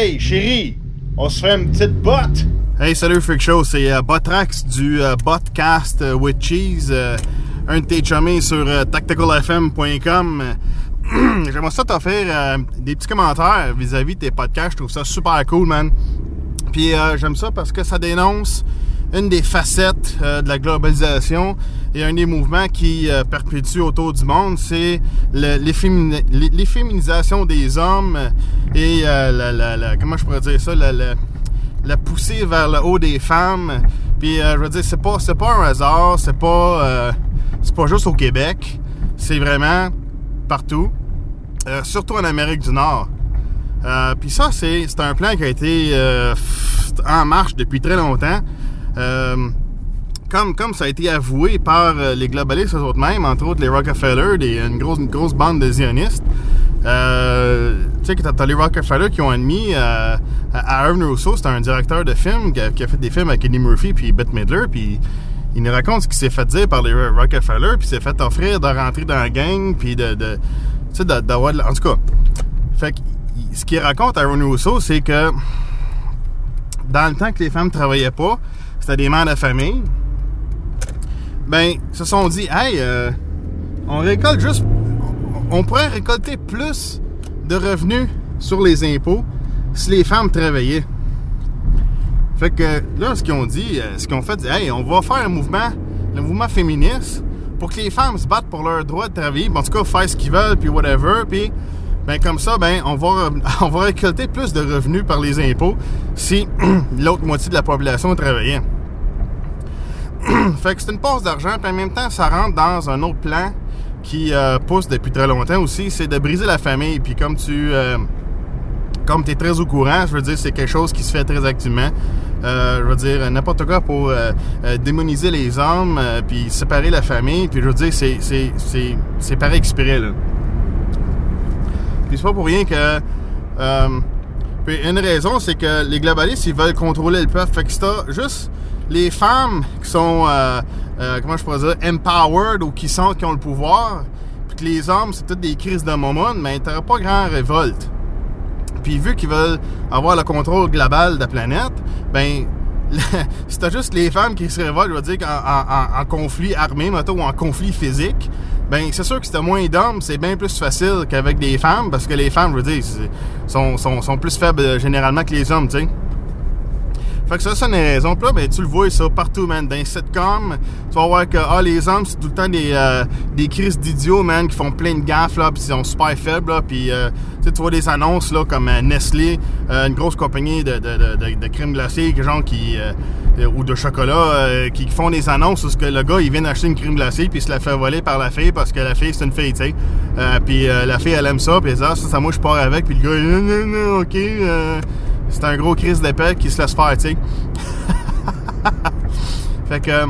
Hey, chérie, on se fait une petite botte. Hey, salut Freak Show, c'est euh, Botrax du euh, Botcast euh, with Cheese, un de tes chummies sur tacticalfm.com. J'aimerais ça t'offrir des petits commentaires vis-à-vis de tes podcasts, je trouve ça super cool, man. Puis j'aime ça parce que ça dénonce une des facettes de la globalisation et un des mouvements qui euh, perpétue autour du monde, c'est l'efféminisation des hommes et euh, la, comment je pourrais dire ça, la, poussée vers le haut des femmes. Puis euh, je veux dire, c'est pas pas un hasard, c'est pas c'est pas juste au Québec, c'est vraiment partout, surtout en Amérique du Nord. Puis ça, c'est un plan qui a été en marche depuis très longtemps. Comme, comme ça a été avoué par euh, les globalistes eux-mêmes, entre autres les Rockefeller, des- une, grosse, une grosse bande de zionistes. Euh, tu sais que t'as les Rockefeller qui ont admis euh, à Aaron Russo, c'est un directeur de film qui a, fait des films avec Eddie Murphy puis Bette Midler, puis il nous raconte ce qui s'est fait dire par les Rockefeller, puis s'est fait offrir de rentrer dans la gang, puis de, de tu sais, de- d'avoir de la- en tout cas. Fait que ce qu'il raconte Aaron Russo, c'est que dans le temps que les femmes travaillaient pas, c'était des mères de famille. Ben, se sont dit, hey, euh, on récolte juste. On pourrait récolter plus de revenus sur les impôts si les femmes travaillaient. Fait que là, ce qu'ils ont dit, euh, ce qu'ils ont fait, c'est, hey, on va faire un mouvement, le mouvement féministe, pour que les femmes se battent pour leur droit de travailler, en tout cas, faire ce qu'ils veulent, puis whatever, puis ben comme ça, ben on va on va récolter plus de revenus par les impôts si l'autre moitié de la population travaillait. fait que c'est une passe d'argent, puis en même temps, ça rentre dans un autre plan qui euh, pousse depuis très longtemps aussi, c'est de briser la famille. Puis comme tu euh, comme es très au courant, je veux dire, c'est quelque chose qui se fait très activement. Euh, je veux dire, n'importe quoi pour démoniser les hommes, puis séparer la famille, puis je veux dire, c'est, c'est, c'est, c'est par exprès, là. Puis c'est pas pour rien que... puis une raison, c'est que les globalistes, ils veulent contrôler le peuple. Fait que t'as juste les femmes qui sont, euh, euh, empowered ou qui sentent qu'ils ont le pouvoir, puis que les hommes, c'est peut-être des crises de momon, mais t'auras pas grand révolte. Puis vu qu'ils veulent avoir le contrôle global de la planète, ben si t'as juste les femmes qui se révoltent, je veux dire, en, conflit armé, ou en conflit physique, ben c'est sûr que si t'as moins d'hommes, c'est bien plus facile qu'avec des femmes, parce que les femmes, je veux dire, sont, sont, sont plus faibles euh, généralement que les hommes, tu sais. Fait que ça, c'est raison. Puis là, ben, tu le vois ça partout, man. Dans les sitcoms, tu vas voir que ah, les hommes, c'est tout le temps des, euh, des crises d'idiots, man, qui font plein de gaffes, là, puis ils sont super faibles, là. Puis, euh, tu vois des annonces, là, comme euh, Nestlé, une grosse compagnie de, de, de, crème glacée, genre qui... ou de chocolat, qui font des annonces où que le gars, il vient d'acheter une crème glacée, puis il se la fait voler par la fille, parce que la fille, c'est une fille, tu sais. Puis la fille, elle aime ça, puis elle dit, ah, ça, ça, moi, je pars avec, puis le gars, non, non, non, ok, c'est un gros crise d'épée qui se laisse faire, tu sais. fait que,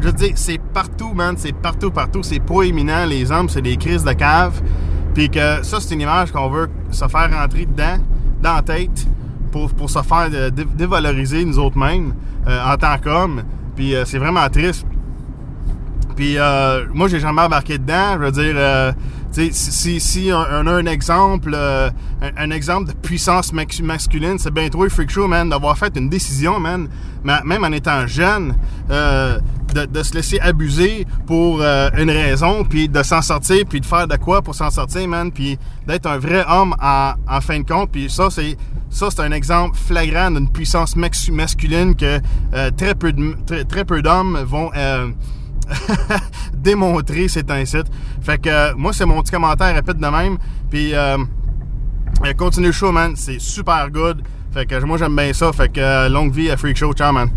je veux dire, c'est partout, man, c'est partout, partout, c'est proéminent, les hommes, c'est des crises de cave, puis que ça, c'est une image qu'on veut se faire rentrer dedans, dans la tête, pour, pour se faire euh, dé- dévaloriser nous autres mêmes, euh, en tant qu'hommes, puis euh, c'est vraiment triste. Puis euh, moi, j'ai jamais embarqué dedans. Je veux dire, si, si, on, a un exemple, euh, un, exemple de puissance masculine, c'est bien trop freak show, man, d'avoir fait une décision, man, ma- même en étant jeune, euh, de, de se laisser abuser pour euh, une raison, puis de s'en sortir, puis de faire de quoi pour s'en sortir, man, puis d'être un vrai homme en, en fin de compte. Puis ça, c'est ça, c'est un exemple flagrant d'une puissance masculine que euh, très peu de- très, très peu d'hommes vont euh, démontrer c'est un site. Fait que euh, moi, c'est mon petit commentaire rapide de même. Puis euh, euh, continue le show, man. C'est super good. Fait que moi, j'aime bien ça. Fait que longue vie à Freak Show. Ciao, man.